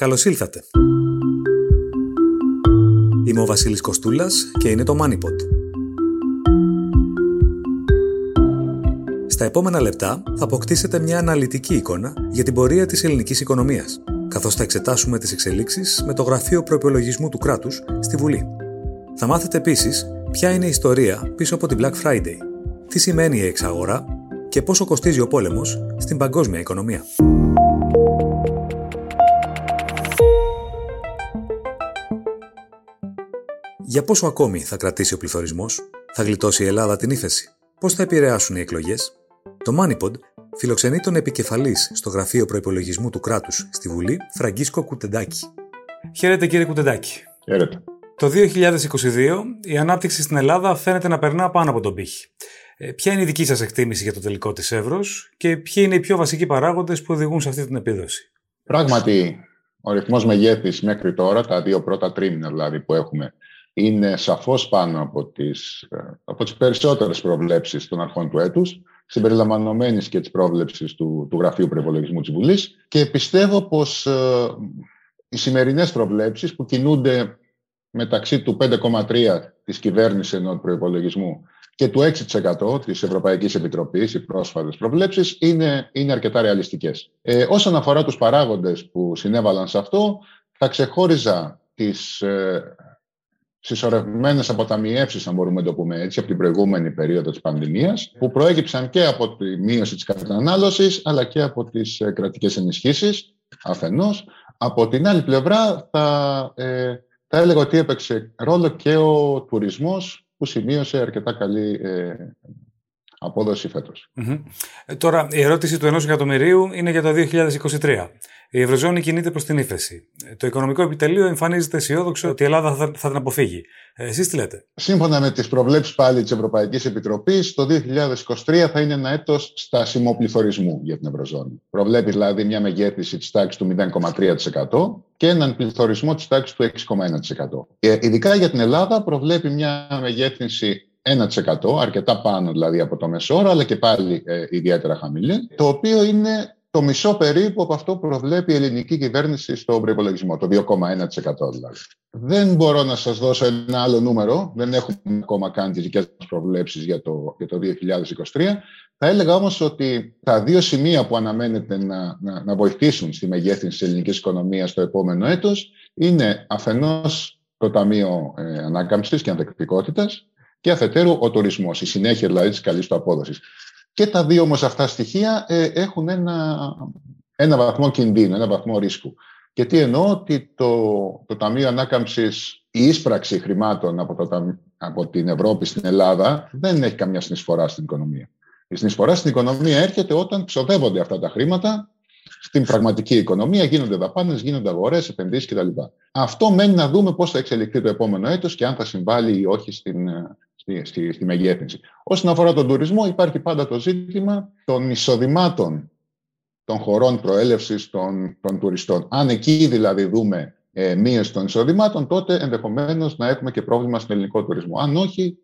Καλώς ήλθατε. Είμαι ο Βασίλης Κοστούλας και είναι το MoneyPod. Στα επόμενα λεπτά θα αποκτήσετε μια αναλυτική εικόνα για την πορεία της ελληνικής οικονομίας, καθώς θα εξετάσουμε τις εξελίξεις με το Γραφείο Προϋπολογισμού του Κράτους στη Βουλή. Θα μάθετε επίσης ποια είναι η ιστορία πίσω από την Black Friday, τι σημαίνει η εξαγορά και πόσο κοστίζει ο πόλεμος στην παγκόσμια οικονομία. Για πόσο ακόμη θα κρατήσει ο πληθωρισμός, θα γλιτώσει η Ελλάδα την ύφεση, πώς θα επηρεάσουν οι εκλογές; Το MoneyPod φιλοξενεί τον επικεφαλής στο Γραφείο Προπολογισμού του Κράτους στη Βουλή, Φραγκίσκο Κουτεντάκη. Χαίρετε κύριε Κουτεντάκη. Χαίρετε. Το 2022 η ανάπτυξη στην Ελλάδα φαίνεται να περνά πάνω από τον πύχη. Ε, ποια είναι η δική σας εκτίμηση για το τελικό της Εύρος και ποιοι είναι οι πιο βασικοί παράγοντες που οδηγούν σε αυτή την επίδοση; Πράγματι, ο ρυθμός μεγέθης μέχρι τώρα, τα δύο πρώτα τρίμηνα δηλαδή που έχουμε, είναι σαφώς πάνω από τις, ε, από τις περισσότερες προβλέψεις των αρχών του έτους, συμπεριλαμβανομένης και της πρόβλεψης του, του Γραφείου Προπολογισμού της Βουλής και πιστεύω πως ε, οι σημερινές προβλέψεις που κινούνται μεταξύ του 5,3 της κυβέρνησης ενώ του προϋπολογισμού και του 6% της Ευρωπαϊκής Επιτροπής, οι πρόσφατες προβλέψεις, είναι, είναι αρκετά ρεαλιστικές. Ε, όσον αφορά τους παράγοντες που συνέβαλαν σε αυτό, θα ξεχώριζα τις ε, συσσωρευμένες αποταμιεύσεις, αν μπορούμε να το πούμε έτσι, από την προηγούμενη περίοδο της πανδημίας, που προέκυψαν και από τη μείωση της κατανάλωσης, αλλά και από τις ε, κρατικές ενισχύσεις, αφενός. Από την άλλη πλευρά, θα, ε, θα έλεγα ότι έπαιξε ρόλο και ο τουρισμός που σημείωσε αρκετά καλή ε, απόδοση φέτος. Ε, τώρα, η ερώτηση του ενός εκατομμυρίου είναι για το 2023. Η Ευρωζώνη κινείται προς την ύφεση. Το οικονομικό επιτελείο εμφανίζεται αισιόδοξο ότι η Ελλάδα θα, θα την αποφύγει. Ε, Εσείς τι λέτε; Σύμφωνα με τις προβλέψεις πάλι της Ευρωπαϊκής Επιτροπής, το 2023 θα είναι ένα έτος στασιμού πληθωρισμού για την Ευρωζώνη. Προβλέπεις δηλαδή μια μεγέθυνση της τάξης του 0,3% και έναν πληθωρισμό της τάξης του 6,1%. Ε, ειδικά για την Ελλάδα προβλέπει μια μεγέθυνση 1%, αρκετά πάνω δηλαδή από το μεσόωρο, αλλά και πάλι ε, ιδιαίτερα χαμηλή, το οποίο είναι το μισό περίπου από αυτό που προβλέπει η ελληνική κυβέρνηση στον προπολογισμό, το 2,1% δηλαδή. Δεν μπορώ να σας δώσω ένα άλλο νούμερο, δεν έχουμε ακόμα κάνει τις δικές μας προβλέψεις για το, για το 2023. Θα έλεγα όμως ότι τα δύο σημεία που αναμένεται να, να, να βοηθήσουν στη μεγέθυνση της ελληνικής οικονομίας το επόμενο έτος είναι αφενός το Ταμείο ε, Ανάκαμψης και Ανθεκτικότητας και αφετέρου ο τουρισμός, η συνέχεια δηλαδή της καλής του απόδοσης. Και τα δύο όμως αυτά στοιχεία ε, έχουν ένα, ένα βαθμό κινδύνου, ένα βαθμό ρίσκου. Και τι εννοώ ότι το, το Ταμείο Ανάκαμψης, η ίσπραξη χρημάτων από, το, από την Ευρώπη στην Ελλάδα δεν έχει καμιά συνεισφορά στην οικονομία. Η συνεισφορά στην οικονομία έρχεται όταν ξοδεύονται αυτά τα χρήματα στην πραγματική οικονομία, γίνονται δαπάνες, γίνονται αγορές, επενδύσεις κτλ. Αυτό μένει να δούμε πώς θα εξελιχθεί το επόμενο έτος και αν θα συμβάλλει ή όχι στην, στη, στη, στη μεγέθυνση. Όσον αφορά τον τουρισμό, υπάρχει πάντα το ζήτημα των εισοδημάτων των χωρών προέλευσης των, των τουριστών. Αν εκεί δηλαδή δούμε ε, μείωση των εισοδημάτων, τότε ενδεχομένως να έχουμε και πρόβλημα στον ελληνικό τουρισμό. Αν όχι,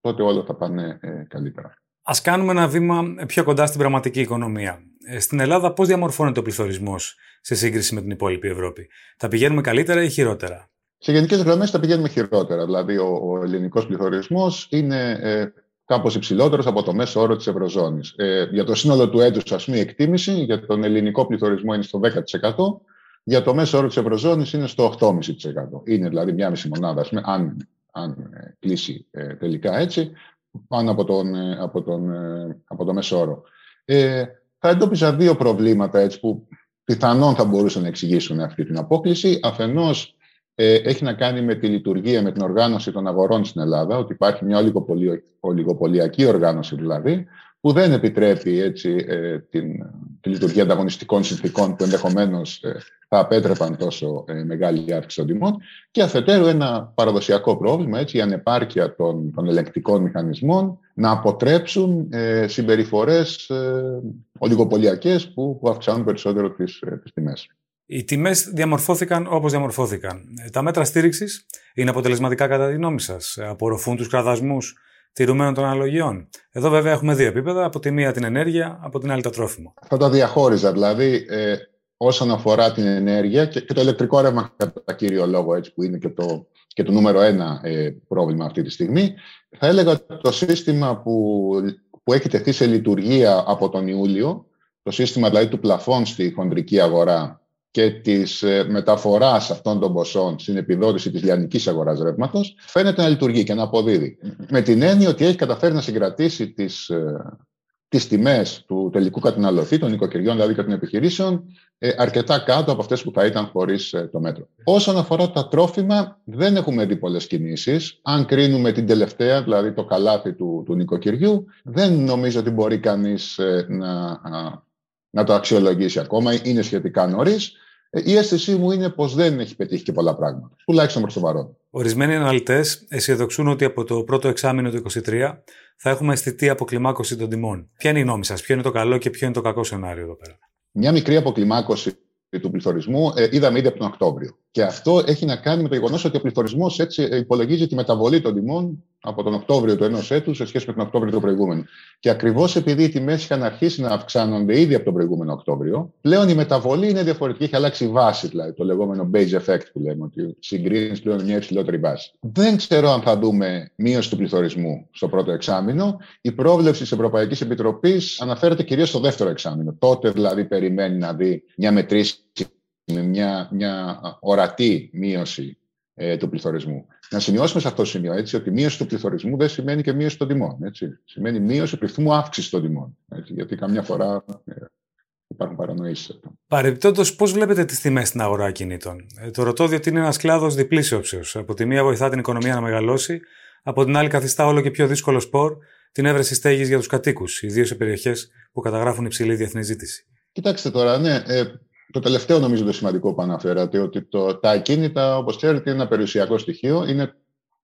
τότε όλα θα πάνε ε, καλύτερα. Α κάνουμε ένα βήμα πιο κοντά στην πραγματική οικονομία. Ε, στην Ελλάδα, πώς διαμορφώνεται ο πληθωρισμός σε σύγκριση με την υπόλοιπη Ευρώπη; Θα πηγαίνουμε καλύτερα ή χειρότερα; Σε γενικές γραμμές τα πηγαίνουμε χειρότερα. Δηλαδή, ο, ο ελληνικός πληθωρισμός είναι ε, κάπως υψηλότερος από το μέσο όρο της Ευρωζώνης. Ε, για το σύνολο του έτους, ας πούμε, η εκτίμηση για τον ελληνικό πληθωρισμό είναι στο 10%. Για το μέσο όρο της Ευρωζώνης είναι στο 8,5%. Είναι δηλαδή μια μισή μονάδα, ας πούμε, αν, αν ε, κλείσει ε, τελικά έτσι, πάνω από τον, ε, από τον, από το μέσο όρο. Ε, θα εντόπιζα δύο προβλήματα έτσι, που πιθανόν θα μπορούσαν να εξηγήσουν αυτή την απόκληση. Αφενός, ε, έχει να κάνει με τη λειτουργία, με την οργάνωση των αγορών στην Ελλάδα, ότι υπάρχει μια ολιγοπολιακή οργάνωση δηλαδή, που δεν επιτρέπει έτσι, ε, την, τη λειτουργία ανταγωνιστικών συνθήκων που ενδεχομένως ε, θα απέτρεπαν τόσο ε, μεγάλη αύξηση των τιμών. Και αφετέρου ένα παραδοσιακό πρόβλημα, έτσι, η ανεπάρκεια των, των ελεγκτικών μηχανισμών να αποτρέψουν ε, συμπεριφορές ε, ολιγοπολιακές που, που αυξάνουν περισσότερο τις, ε, τις τιμές. Οι τιμές διαμορφώθηκαν όπως διαμορφώθηκαν. Ε, τα μέτρα στήριξης είναι αποτελεσματικά κατά τη γνώμη σας. Απορροφούν τους κραδασμούς τηρουμένων των αναλογιών. Εδώ βέβαια έχουμε δύο επίπεδα. Από τη μία την ενέργεια, από την άλλη το τρόφιμο. Θα τα διαχώριζα. Δηλαδή, ε, όσον αφορά την ενέργεια και, το ηλεκτρικό ρεύμα κατά κύριο λόγο έτσι, που είναι και το, και το νούμερο ένα ε, πρόβλημα αυτή τη στιγμή, θα έλεγα ότι το σύστημα που, που έχει τεθεί σε λειτουργία από τον Ιούλιο, το σύστημα δηλαδή του πλαφών στη χοντρική αγορά και της ε, μεταφοράς αυτών των ποσών στην επιδότηση της λιανικής αγοράς ρεύματος, φαίνεται να λειτουργεί και να αποδίδει. Με την έννοια ότι έχει καταφέρει να συγκρατήσει τις, ε, τις τιμές του τελικού καταναλωτή, των οικοκυριών δηλαδή και των επιχειρήσεων, ε, αρκετά κάτω από αυτές που θα ήταν χωρίς το μέτρο. Όσον αφορά τα τρόφιμα, δεν έχουμε δει πολλές κινήσεις. Αν κρίνουμε την τελευταία, δηλαδή το καλάθι του, του νοικοκυριού, δεν νομίζω ότι μπορεί κανείς να να το αξιολογήσει ακόμα. Είναι σχετικά νωρίς. Ε, η αίσθησή μου είναι πως δεν έχει πετύχει και πολλά πράγματα. Τουλάχιστον προς το παρόν. Ορισμένοι αναλυτές αισιοδοξούν ότι από το πρώτο εξάμεινο του 2023 θα έχουμε αισθητή αποκλιμάκωση των τιμών. Ποια είναι η νόμη σας, ποιο είναι το καλό και ποιο είναι το κακό σενάριο εδώ πέρα; Μια μικρή αποκλιμάκωση του πληθωρισμού ε, είδαμε ήδη από τον Οκτώβριο. Και αυτό έχει να κάνει με το γεγονός ότι ο πληθωρισμός έτσι υπολογίζει τη μεταβολή των τιμών από τον Οκτώβριο του ενός έτους σε σχέση με τον Οκτώβριο του προηγούμενου. Και ακριβώς επειδή οι τιμές είχαν αρχίσει να αυξάνονται ήδη από τον προηγούμενο Οκτώβριο, πλέον η μεταβολή είναι διαφορετική. Έχει αλλάξει η βάση, δηλαδή το λεγόμενο base effect που λέμε, ότι συγκρίνεις πλέον μια υψηλότερη βάση. Δεν ξέρω αν θα δούμε μείωση του πληθωρισμού στο πρώτο εξάμεινο. Η πρόβλεψη της Ευρωπαϊκής Επιτροπής αναφέρεται κυρίως στο δεύτερο εξάμεινο. Τότε δηλαδή περιμένει να δει μια μετρήση με μια, μια ορατή μείωση ε, του πληθωρισμού. Να σημειώσουμε σε αυτό το σημείο έτσι, ότι μείωση του πληθωρισμού δεν σημαίνει και μείωση των τιμών. Έτσι. Σημαίνει μείωση του ρυθμού αύξηση των τιμών. Έτσι, γιατί καμιά φορά ε, υπάρχουν παρανοήσεις. Παρεμπιπτόντως, πώς βλέπετε τις τιμές στην αγορά κινήτων; Ε, το ρωτώ διότι είναι ένας κλάδος διπλής όψεως. Από τη μία βοηθά την οικονομία να μεγαλώσει, από την άλλη καθιστά όλο και πιο δύσκολο σπορ την έβρεση στέγης για τους κατοίκους, ιδίως σε περιοχές που καταγράφουν υψηλή διεθνή ζήτηση. Κοιτάξτε τώρα, ναι. Ε, το τελευταίο νομίζω το σημαντικό που αναφέρατε, ότι το, τα ακίνητα, όπως ξέρετε, είναι ένα περιουσιακό στοιχείο, είναι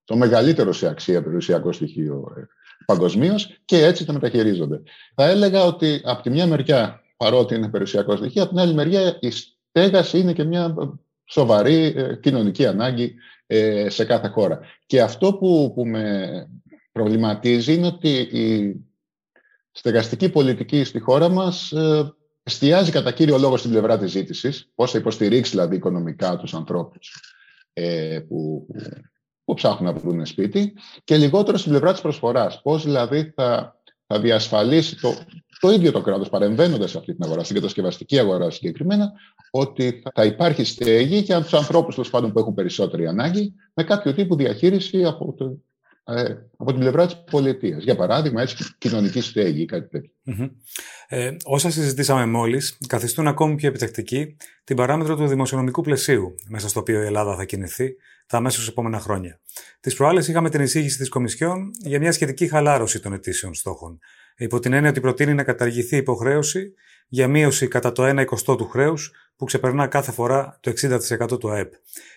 το μεγαλύτερο σε αξία περιουσιακό στοιχείο ε, παγκοσμίως και έτσι το μεταχειρίζονται. Θα έλεγα ότι από τη μια μεριά, παρότι είναι περιουσιακό στοιχείο, από την άλλη μεριά η στέγαση είναι και μια σοβαρή ε, κοινωνική ανάγκη ε, σε κάθε χώρα. Και αυτό που, που με προβληματίζει είναι ότι η στεγαστική πολιτική στη χώρα μας εστιάζει κατά κύριο λόγο στην πλευρά της ζήτησης, πώς θα υποστηρίξει δηλαδή οικονομικά τους ανθρώπους ε, που, που ψάχνουν να βρουν σπίτι και λιγότερο στην πλευρά της προσφοράς. Πώς δηλαδή θα, θα διασφαλίσει το, το ίδιο το κράτος παρεμβαίνοντας σε αυτή την αγορά, στην κατασκευαστική αγορά συγκεκριμένα, ότι θα υπάρχει στέγη για τους ανθρώπους πάντων που έχουν περισσότερη ανάγκη με κάποιο τύπο διαχείριση από το, ε, από την πλευρά της πολιτείας. Για παράδειγμα, έτσι, κοινωνική στέγη ή κάτι τέτοιο. Mm-hmm. Ε, όσα συζητήσαμε μόλις, καθιστούν ακόμη πιο επιτακτική την παράμετρο του δημοσιονομικού πλαισίου, μέσα στο οποίο η Ελλάδα θα κινηθεί τα αμέσως επόμενα χρόνια. Τις προάλλες είχαμε την εισήγηση της Κομισιόν για μια σχετική χαλάρωση των ετήσιων στόχων. Υπό την έννοια ότι προτείνει να καταργηθεί υποχρέωση για μείωση κατά το 1 εικοστό του χρέους που ξεπερνά κάθε φορά το 60% του ΑΕΠ.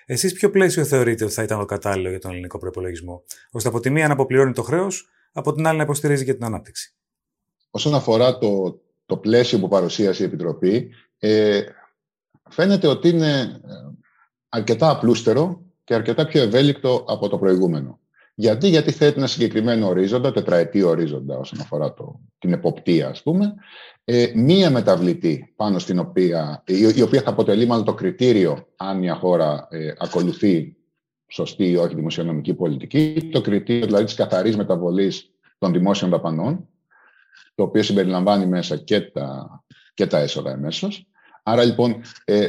Εσείς ποιο πλαίσιο θεωρείτε ότι θα ήταν το κατάλληλο για τον ελληνικό προπολογισμό, ώστε από τη μία να αποπληρώνει το χρέος, από την άλλη να υποστηρίζει και την ανάπτυξη; Όσον αφορά το, το πλαίσιο που παρουσίασε η Επιτροπή, ε, φαίνεται ότι είναι ε, αρκετά απλούστερο και αρκετά πιο ευέλικτο από το προηγούμενο. Γιατί, γιατί θέτει ένα συγκεκριμένο ορίζοντα, τετραετή ορίζοντα όσον αφορά το, την εποπτεία, ας πούμε, ε, μία μεταβλητή πάνω στην οποία, η, οποία θα αποτελεί μάλλον το κριτήριο αν μια χώρα ε, ακολουθεί σωστή ή όχι δημοσιονομική πολιτική, το κριτήριο δηλαδή της καθαρής μεταβολής των δημόσιων δαπανών, το οποίο συμπεριλαμβάνει μέσα και τα, και τα έσοδα εμέσως. Άρα λοιπόν ε,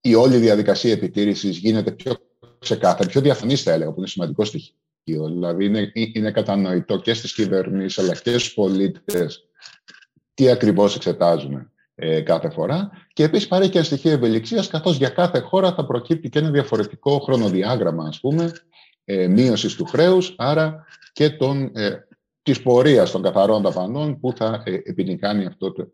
η όλη διαδικασία επιτήρησης γίνεται πιο ξεκάθαρη, πιο διαφανής θα έλεγα, που είναι σημαντικό στοιχείο. Δηλαδή είναι, είναι κατανοητό και στις κυβερνήσεις αλλά και στους πολίτες τι ακριβώς εξετάζουμε ε, κάθε φορά. Και επίσης παρέχει και ένα στοιχείο ευελιξίας, καθώς για κάθε χώρα θα προκύπτει και ένα διαφορετικό χρονοδιάγραμμα, ας πούμε, ε, μείωσης του χρέους, άρα και τον, ε, της πορείας των καθαρών δαπανών που θα ε, επιτυγχάνει αυτό το,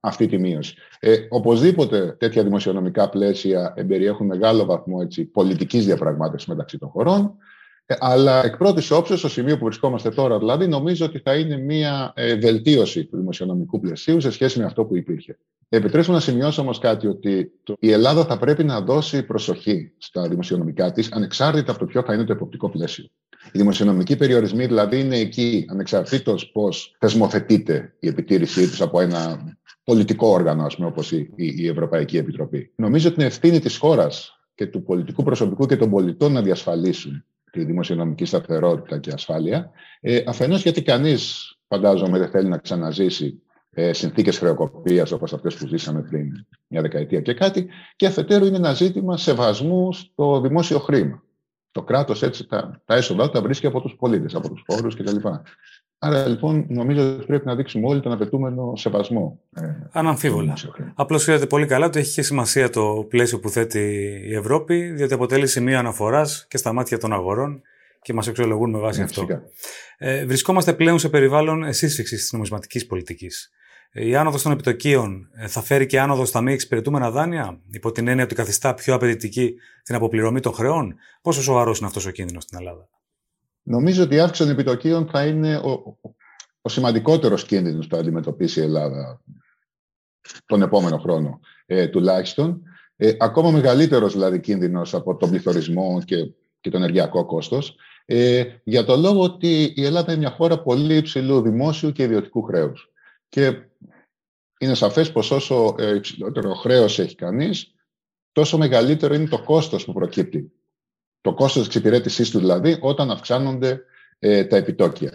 αυτή τη μείωση. Ε, οπωσδήποτε τέτοια δημοσιονομικά πλαίσια περιέχουν μεγάλο βαθμό έτσι, πολιτικής διαπραγμάτευσης μεταξύ των χωρών, ε, αλλά εκ πρώτης όψεως, στο σημείο που βρισκόμαστε τώρα, δηλαδή, νομίζω ότι θα είναι μια ε, βελτίωση του δημοσιονομικού πλαισίου σε σχέση με αυτό που υπήρχε. Επιτρέψτε να σημειώσω όμως κάτι, ότι η Ελλάδα θα πρέπει να δώσει προσοχή στα δημοσιονομικά της, ανεξάρτητα από το ποιο θα είναι το εποπτικό πλαίσιο. Οι δημοσιονομικοί περιορισμοί δηλαδή είναι εκεί, ανεξαρτήτως πώς θεσμοθετείται η επιτήρησή τους από ένα πολιτικό όργανο, ας πούμε, όπως η, η, Ευρωπαϊκή Επιτροπή. Νομίζω ότι είναι ευθύνη της χώρας και του πολιτικού προσωπικού και των πολιτών να διασφαλίσουν τη δημοσιονομική σταθερότητα και ασφάλεια. Ε, αφενός γιατί κανείς, φαντάζομαι, δεν θέλει να ξαναζήσει ε, συνθήκες χρεοκοπίας όπως αυτές που ζήσαμε πριν μια δεκαετία και κάτι. Και αφετέρου είναι ένα ζήτημα σεβασμού στο δημόσιο χρήμα. Το κράτος έτσι τα, τα έσοδα τα βρίσκει από τους πολίτες, από τους φόρους κτλ. Άρα λοιπόν νομίζω ότι πρέπει να δείξουμε όλοι τον απαιτούμενο σεβασμό. Ε, Αναμφίβολα. Απλώς ξέρετε πολύ καλά ότι έχει και σημασία το πλαίσιο που θέτει η Ευρώπη, διότι αποτελεί σημείο αναφοράς και στα μάτια των αγορών και μας αξιολογούν με βάση ναι, αυτό. Ε, βρισκόμαστε πλέον σε περιβάλλον σύσφυξη της νομισματικής πολιτικής. Ε, η άνοδος των επιτοκίων ε, θα φέρει και άνοδο στα μη εξυπηρετούμενα δάνεια, υπό την έννοια ότι καθιστά πιο απαιτητική την αποπληρωμή των χρεών; Πόσο σοβαρός είναι αυτός ο κίνδυνος στην Ελλάδα; Νομίζω ότι η αύξηση των επιτοκίων θα είναι ο, ο σημαντικότερος κίνδυνος που θα αντιμετωπίσει η Ελλάδα τον επόμενο χρόνο ε, τουλάχιστον. Ε, ακόμα μεγαλύτερος δηλαδή κίνδυνος από τον πληθωρισμό και, και το ενεργειακό κόστος. Ε, για το λόγο ότι η Ελλάδα είναι μια χώρα πολύ υψηλού δημόσιου και ιδιωτικού χρέους. Και είναι σαφές πως όσο ε, υψηλότερο χρέος έχει κανείς, τόσο μεγαλύτερο είναι το κόστος που προκύπτει το κόστος εξυπηρέτησής του δηλαδή όταν αυξάνονται ε, τα επιτόκια.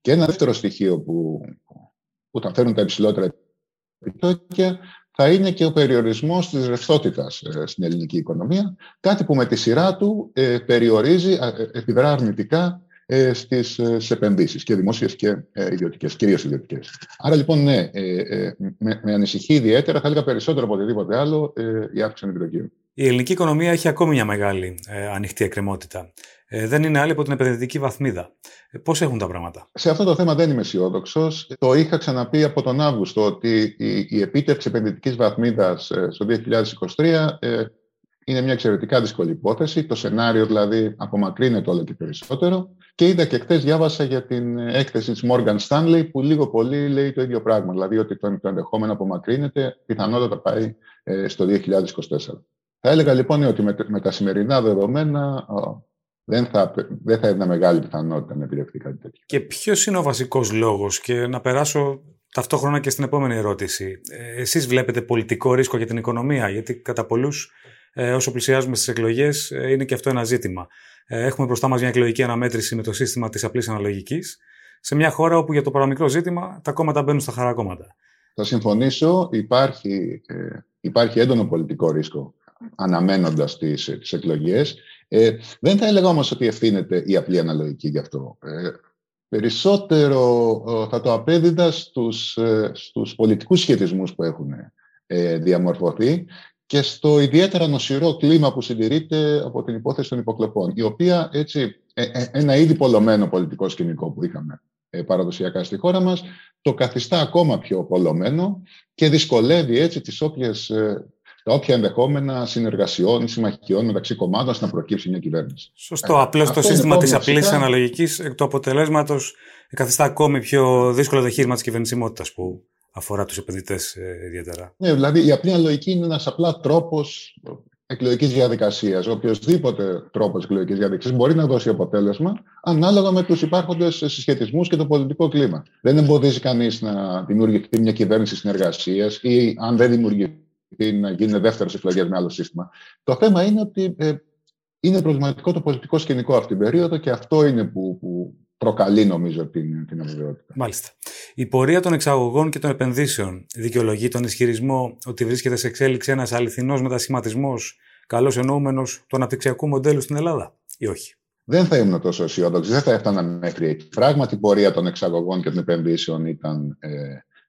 Και ένα δεύτερο στοιχείο που, που θα φέρουν τα υψηλότερα επιτόκια θα είναι και ο περιορισμός της ρευστότητας ε, στην ελληνική οικονομία, κάτι που με τη σειρά του ε, περιορίζει, ε, επιδρά αρνητικά ε, στις, ε, επενδύσεις και δημόσιες και ε, ιδιωτικές, κυρίως ιδιωτικές. Άρα λοιπόν ναι, με, με ανησυχεί ιδιαίτερα, θα έλεγα περισσότερο από οτιδήποτε άλλο, η αύξηση των επιτοκίων. Η ελληνική οικονομία έχει ακόμη μια μεγάλη ε, ανοιχτή εκκρεμότητα. Ε, δεν είναι άλλη από την επενδυτική βαθμίδα. Ε, Πώς έχουν τα πράγματα; Σε αυτό το θέμα δεν είμαι αισιόδοξος. Το είχα ξαναπεί από τον Αύγουστο ότι η, η επίτευξη επενδυτικής βαθμίδας ε, στο 2023 ε, είναι μια εξαιρετικά δύσκολη υπόθεση. Το σενάριο δηλαδή απομακρύνεται όλο και περισσότερο. Και είδα και χθες διάβασα για την έκθεση της Morgan Stanley που λίγο πολύ λέει το ίδιο πράγμα. Δηλαδή ότι το, το ενδεχόμενο απομακρύνεται, πιθανότατα πάει ε, στο 2024. Θα έλεγα λοιπόν ότι με, τα σημερινά δεδομένα δεν θα, δεν θα έδινα μεγάλη πιθανότητα να επιλεχθεί κάτι τέτοιο. Και ποιος είναι ο βασικός λόγος, και να περάσω ταυτόχρονα και στην επόμενη ερώτηση. Ε, Εσείς βλέπετε πολιτικό ρίσκο για την οικονομία, γιατί κατά πολλούς, ε, όσο πλησιάζουμε στις εκλογές, ε, είναι και αυτό ένα ζήτημα. Έχουμε μπροστά μας μια εκλογική αναμέτρηση με το σύστημα της απλής αναλογικής, σε μια χώρα όπου για το παραμικρό ζήτημα τα κόμματα μπαίνουν στα χαρακόμματα. Θα συμφωνήσω, υπάρχει, υπάρχει έντονο πολιτικό ρίσκο αναμένοντας τις, τις εκλογές. Ε, δεν θα έλεγα όμως ότι ευθύνεται η απλή αναλογική γι' αυτό. Ε, περισσότερο ε, θα το απέδιδα στους, ε, στους πολιτικούς σχετισμούς που έχουν ε, διαμορφωθεί και στο ιδιαίτερα νοσηρό κλίμα που συντηρείται από την υπόθεση των υποκλοπών, η οποία έτσι, ένα ήδη πολλωμένο πολιτικό σκηνικό που είχαμε παραδοσιακά στη χώρα μας, το καθιστά ακόμα πιο πολλωμένο και δυσκολεύει έτσι τις όποιες τα όποια ενδεχόμενα συνεργασιών, συμμαχιών μεταξύ κομμάτων να προκύψει μια κυβέρνηση. Σωστό. Ε, Απλώς το σύστημα της απλής φυσικά... αναλογικής εκ του αποτελέσματος καθιστά ακόμη πιο δύσκολο το χείρημα της κυβερνησιμότητας που αφορά τους επενδυτές ε, ιδιαίτερα. Ναι, δηλαδή η απλή αναλογική είναι ένας απλά τρόπος εκλογικής διαδικασίας. Οποιοδήποτε τρόπος εκλογικής διαδικασίας μπορεί να δώσει αποτέλεσμα ανάλογα με τους υπάρχοντες συσχετισμούς και το πολιτικό κλίμα. Δεν εμποδίζει κανείς να δημιουργηθεί μια κυβέρνηση συνεργασίας ή αν δεν δημιουργηθεί να γίνουν δεύτερε εκλογέ με άλλο σύστημα. Το θέμα είναι ότι ε, είναι προβληματικό το πολιτικό σκηνικό αυτή την περίοδο και αυτό είναι που, που προκαλεί νομίζω την, την αβεβαιότητα. Μάλιστα. Η πορεία των εξαγωγών και των επενδύσεων δικαιολογεί τον ισχυρισμό ότι βρίσκεται σε εξέλιξη ένας αληθινός μετασχηματισμός, καλώ εννοούμενος του αναπτυξιακού μοντέλου στην Ελλάδα, ή όχι; Δεν θα ήμουν τόσο αισιόδοξη, δεν θα έφτανα μέχρι εκεί. Πράγματι, η πορεία των εξαγωγών και των επενδύσεων ήταν ε,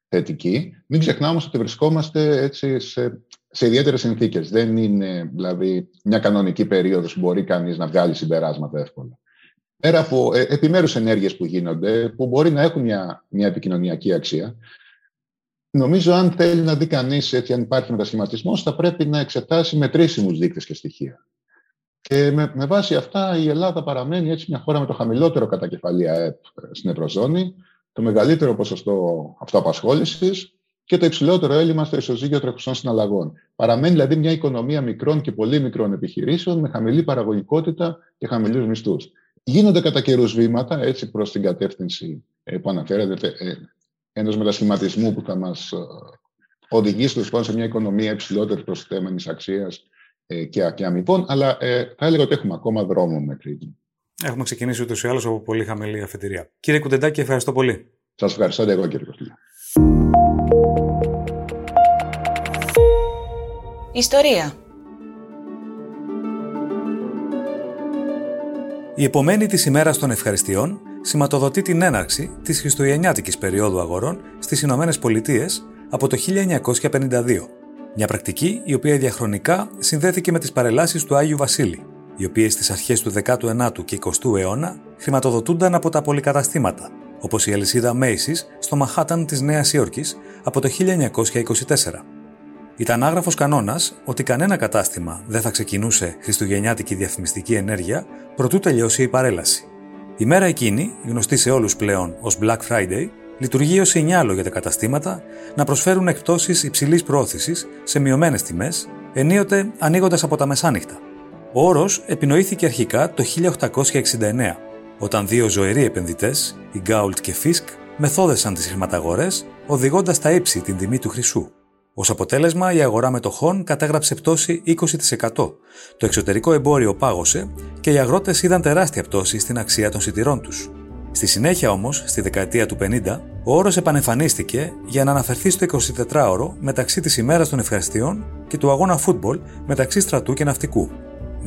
θετική. Μην ξεχνάμε ότι βρισκόμαστε έτσι σε, σε ιδιαίτερες συνθήκες. Δεν είναι δηλαδή μια κανονική περίοδος που μπορεί κανείς να βγάλει συμπεράσματα εύκολα. Πέρα από ε, επιμέρους ενέργειες που γίνονται, που μπορεί να έχουν μια, μια επικοινωνιακή αξία, νομίζω αν θέλει να δει κανείς αν υπάρχει μετασχηματισμός, θα πρέπει να εξετάσει μετρήσιμου δείκτες και στοιχεία. Και με, με βάση αυτά η Ελλάδα παραμένει έτσι μια χώρα με το χαμηλότερο κατακεφαλή ΑΕΠ στην Ευρωζώνη, το μεγαλύτερο ποσοστό αυτοαπασχόληση και το υψηλότερο έλλειμμα στο ισοζύγιο τρεχουσών συναλλαγών. Παραμένει δηλαδή μια οικονομία μικρών και πολύ μικρών επιχειρήσεων με χαμηλή παραγωγικότητα και χαμηλούς μισθούς. Γίνονται κατά καιρούς βήματα έτσι προς την κατεύθυνση ε, που αναφέρεται, ε, ενός μετασχηματισμού που θα μας οδηγήσει λοιπόν σε μια οικονομία υψηλότερης προσθέμενης αξίας ε, και, και αμοιβών, αλλά ε, θα έλεγα ότι έχουμε ακόμα δρόμο μέχρι εκεί. Έχουμε ξεκινήσει ούτως ή άλλως από πολύ χαμηλή αφετηρία. Κύριε Κουντεντάκη, ευχαριστώ πολύ. Σας ευχαριστώ εγώ, κύριε Κωστήλια. Ιστορία. Η επομένη της ημέρας των ευχαριστειών σηματοδοτεί την έναρξη της χριστουγεννιάτικης περίοδου αγορών στις Ηνωμένες Πολιτείες από το 1952. Μια πρακτική η οποία διαχρονικά συνδέθηκε με τις παρελάσεις του Άγιου Βασίλη, οι οποίες στις αρχές του 19ου και 20ου αιώνα χρηματοδοτούνταν από τα πολυκαταστήματα, όπως η αλυσίδα Macy's στο Μαχάταν της Νέας Υόρκης από το 1924. Ήταν άγραφος κανόνας ότι κανένα κατάστημα δεν θα ξεκινούσε χριστουγεννιάτικη διαφημιστική ενέργεια προτού τελειώσει η παρέλαση. Η μέρα εκείνη, γνωστή σε όλους πλέον ως Black Friday, λειτουργεί ως σινιάλο για τα καταστήματα να προσφέρουν εκπτώσεις υψηλής πρόθεση σε μειωμένες τιμές, ενίοτε ανοίγοντας από τα μεσάνυχτα. Ο όρος επινοήθηκε αρχικά το 1869, όταν δύο ζωηροί επενδυτές, οι Gault και Fisk, μεθόδεσαν τις χρηματαγορές, οδηγώντας στα ύψη την τιμή του χρυσού. Ω αποτέλεσμα, η αγορά μετοχών κατέγραψε πτώση 20%. Το εξωτερικό εμπόριο πάγωσε και οι αγρότες είδαν τεράστια πτώση στην αξία των σιτηρών τους. Στη συνέχεια όμως, στη δεκαετία του 50, ο όρος επανεμφανίστηκε για να αναφερθεί στο 24ωρο μεταξύ της ημέρας των ευχαριστειών και του αγώνα φούτμπολ μεταξύ στρατού και ναυτικού.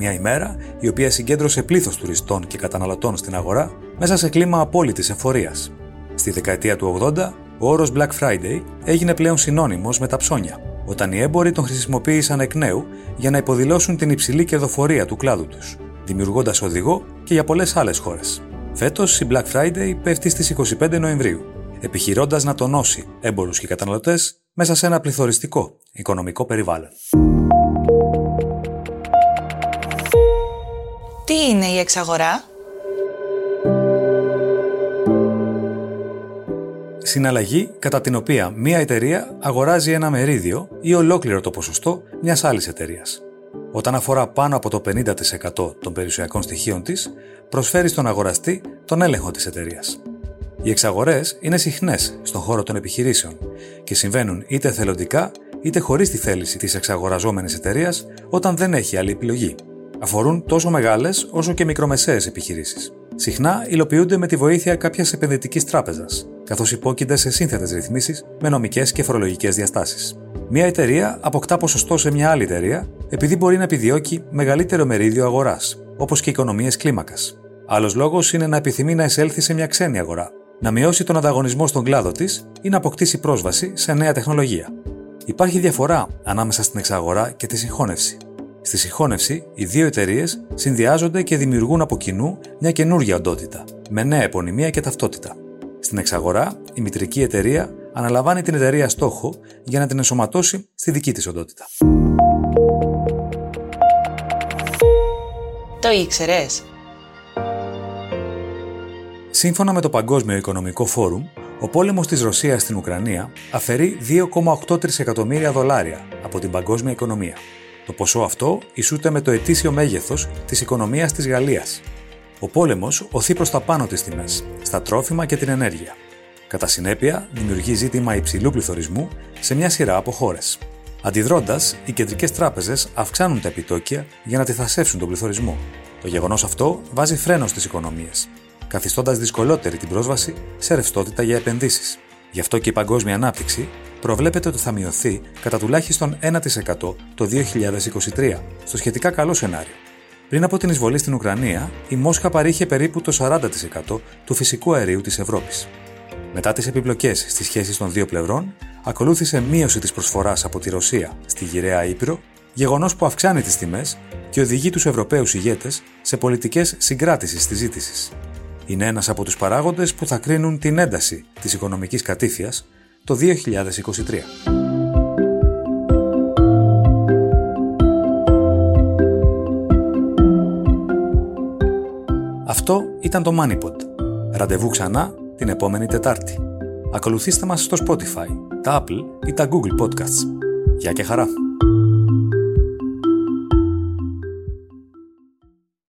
Μια ημέρα η οποία συγκέντρωσε πλήθος τουριστών και καταναλωτών στην αγορά μέσα σε κλίμα απόλυτης εφορίας. Στη δεκαετία του 80, ο όρος Black Friday έγινε πλέον συνώνυμος με τα ψώνια, όταν οι έμποροι τον χρησιμοποίησαν εκ νέου για να υποδηλώσουν την υψηλή κερδοφορία του κλάδου τους, δημιουργώντας οδηγό και για πολλές άλλες χώρες. Φέτος η Black Friday πέφτει στις 25 Νοεμβρίου, επιχειρώντας να τονώσει έμπορους και καταναλωτές μέσα σε ένα πληθωριστικό οικονομικό περιβάλλον. Τι είναι η εξαγορά; Συναλλαγή κατά την οποία μία εταιρεία αγοράζει ένα μερίδιο ή ολόκληρο το ποσοστό μιας άλλης εταιρείας. Όταν αφορά πάνω από το 50% των περιουσιακών στοιχείων της, προσφέρει στον αγοραστή τον έλεγχο της εταιρείας. Οι εξαγορές είναι συχνές στον χώρο των επιχειρήσεων και συμβαίνουν είτε θελοντικά είτε χωρίς τη θέληση της εξαγοραζόμενης εταιρείας όταν δεν έχει άλλη επιλογή. Αφορούν τόσο μεγάλες όσο και μικρομεσαίες επιχειρήσεις. Συχνά υλοποιούνται με τη βοήθεια κάποιας επενδυτικής τράπεζας, καθώς υπόκεινται σε σύνθετες ρυθμίσεις με νομικές και φορολογικές διαστάσεις. Μια εταιρεία αποκτά ποσοστό σε μια άλλη εταιρεία επειδή μπορεί να επιδιώκει μεγαλύτερο μερίδιο αγοράς, όπως και οικονομίες κλίμακας. Άλλος λόγος είναι να επιθυμεί να εισέλθει σε μια ξένη αγορά, να μειώσει τον ανταγωνισμό στον κλάδο της ή να αποκτήσει πρόσβαση σε νέα τεχνολογία. Υπάρχει διαφορά ανάμεσα στην εξαγορά και τη συγχώνευση. Στη συγχώνευση, οι δύο εταιρείες συνδυάζονται και δημιουργούν από κοινού μια καινούργια οντότητα, με νέα επωνυμία και ταυτότητα. Στην εξαγορά, η μητρική εταιρεία αναλαμβάνει την εταιρεία στόχο για να την ενσωματώσει στη δική της οντότητα. Το ήξερες; Σύμφωνα με το Παγκόσμιο Οικονομικό Φόρουμ, ο πόλεμος της Ρωσίας στην Ουκρανία αφαιρεί 2,8 τρισεκατομμύρια δολάρια από την παγκόσμια οικονομία. Το ποσό αυτό ισούται με το ετήσιο μέγεθος της οικονομίας της Γαλλίας. Ο πόλεμος οθεί προς τα πάνω τις τιμές, στα τρόφιμα και την ενέργεια. Κατά συνέπεια, δημιουργεί ζήτημα υψηλού πληθωρισμού σε μια σειρά από χώρες. Αντιδρώντας, οι κεντρικές τράπεζες αυξάνουν τα επιτόκια για να τυθασεύσουν τον πληθωρισμό. Το γεγονός αυτό βάζει φρένο στις οικονομίες, καθιστώντας δυσκολότερη την πρόσβαση σε ρευστότητα για επενδύσεις. Γι' αυτό και η παγκόσμια ανάπτυξη προβλέπεται ότι θα μειωθεί κατά τουλάχιστον 1% το 2023, στο σχετικά καλό σενάριο. Πριν από την εισβολή στην Ουκρανία, η Μόσχα παρήχε περίπου το 40% του φυσικού αερίου της Ευρώπης. Μετά τις επιπλοκές στις σχέσεις των δύο πλευρών, ακολούθησε μείωση της προσφοράς από τη Ρωσία στη γυραιά Ήπειρο, γεγονός που αυξάνει τις τιμές και οδηγεί τους Ευρωπαίους ηγέτες σε πολιτικές συγκράτησης της ζήτησης. Είναι ένας από τους παράγοντες που θα κρίνουν την ένταση της οικονομικής κατήφιας το 2023. Αυτό ήταν το MoneyPod. Ραντεβού ξανά την επόμενη Τετάρτη. Ακολουθήστε μας στο Spotify, τα Apple ή τα Google Podcasts. Γεια και χαρά!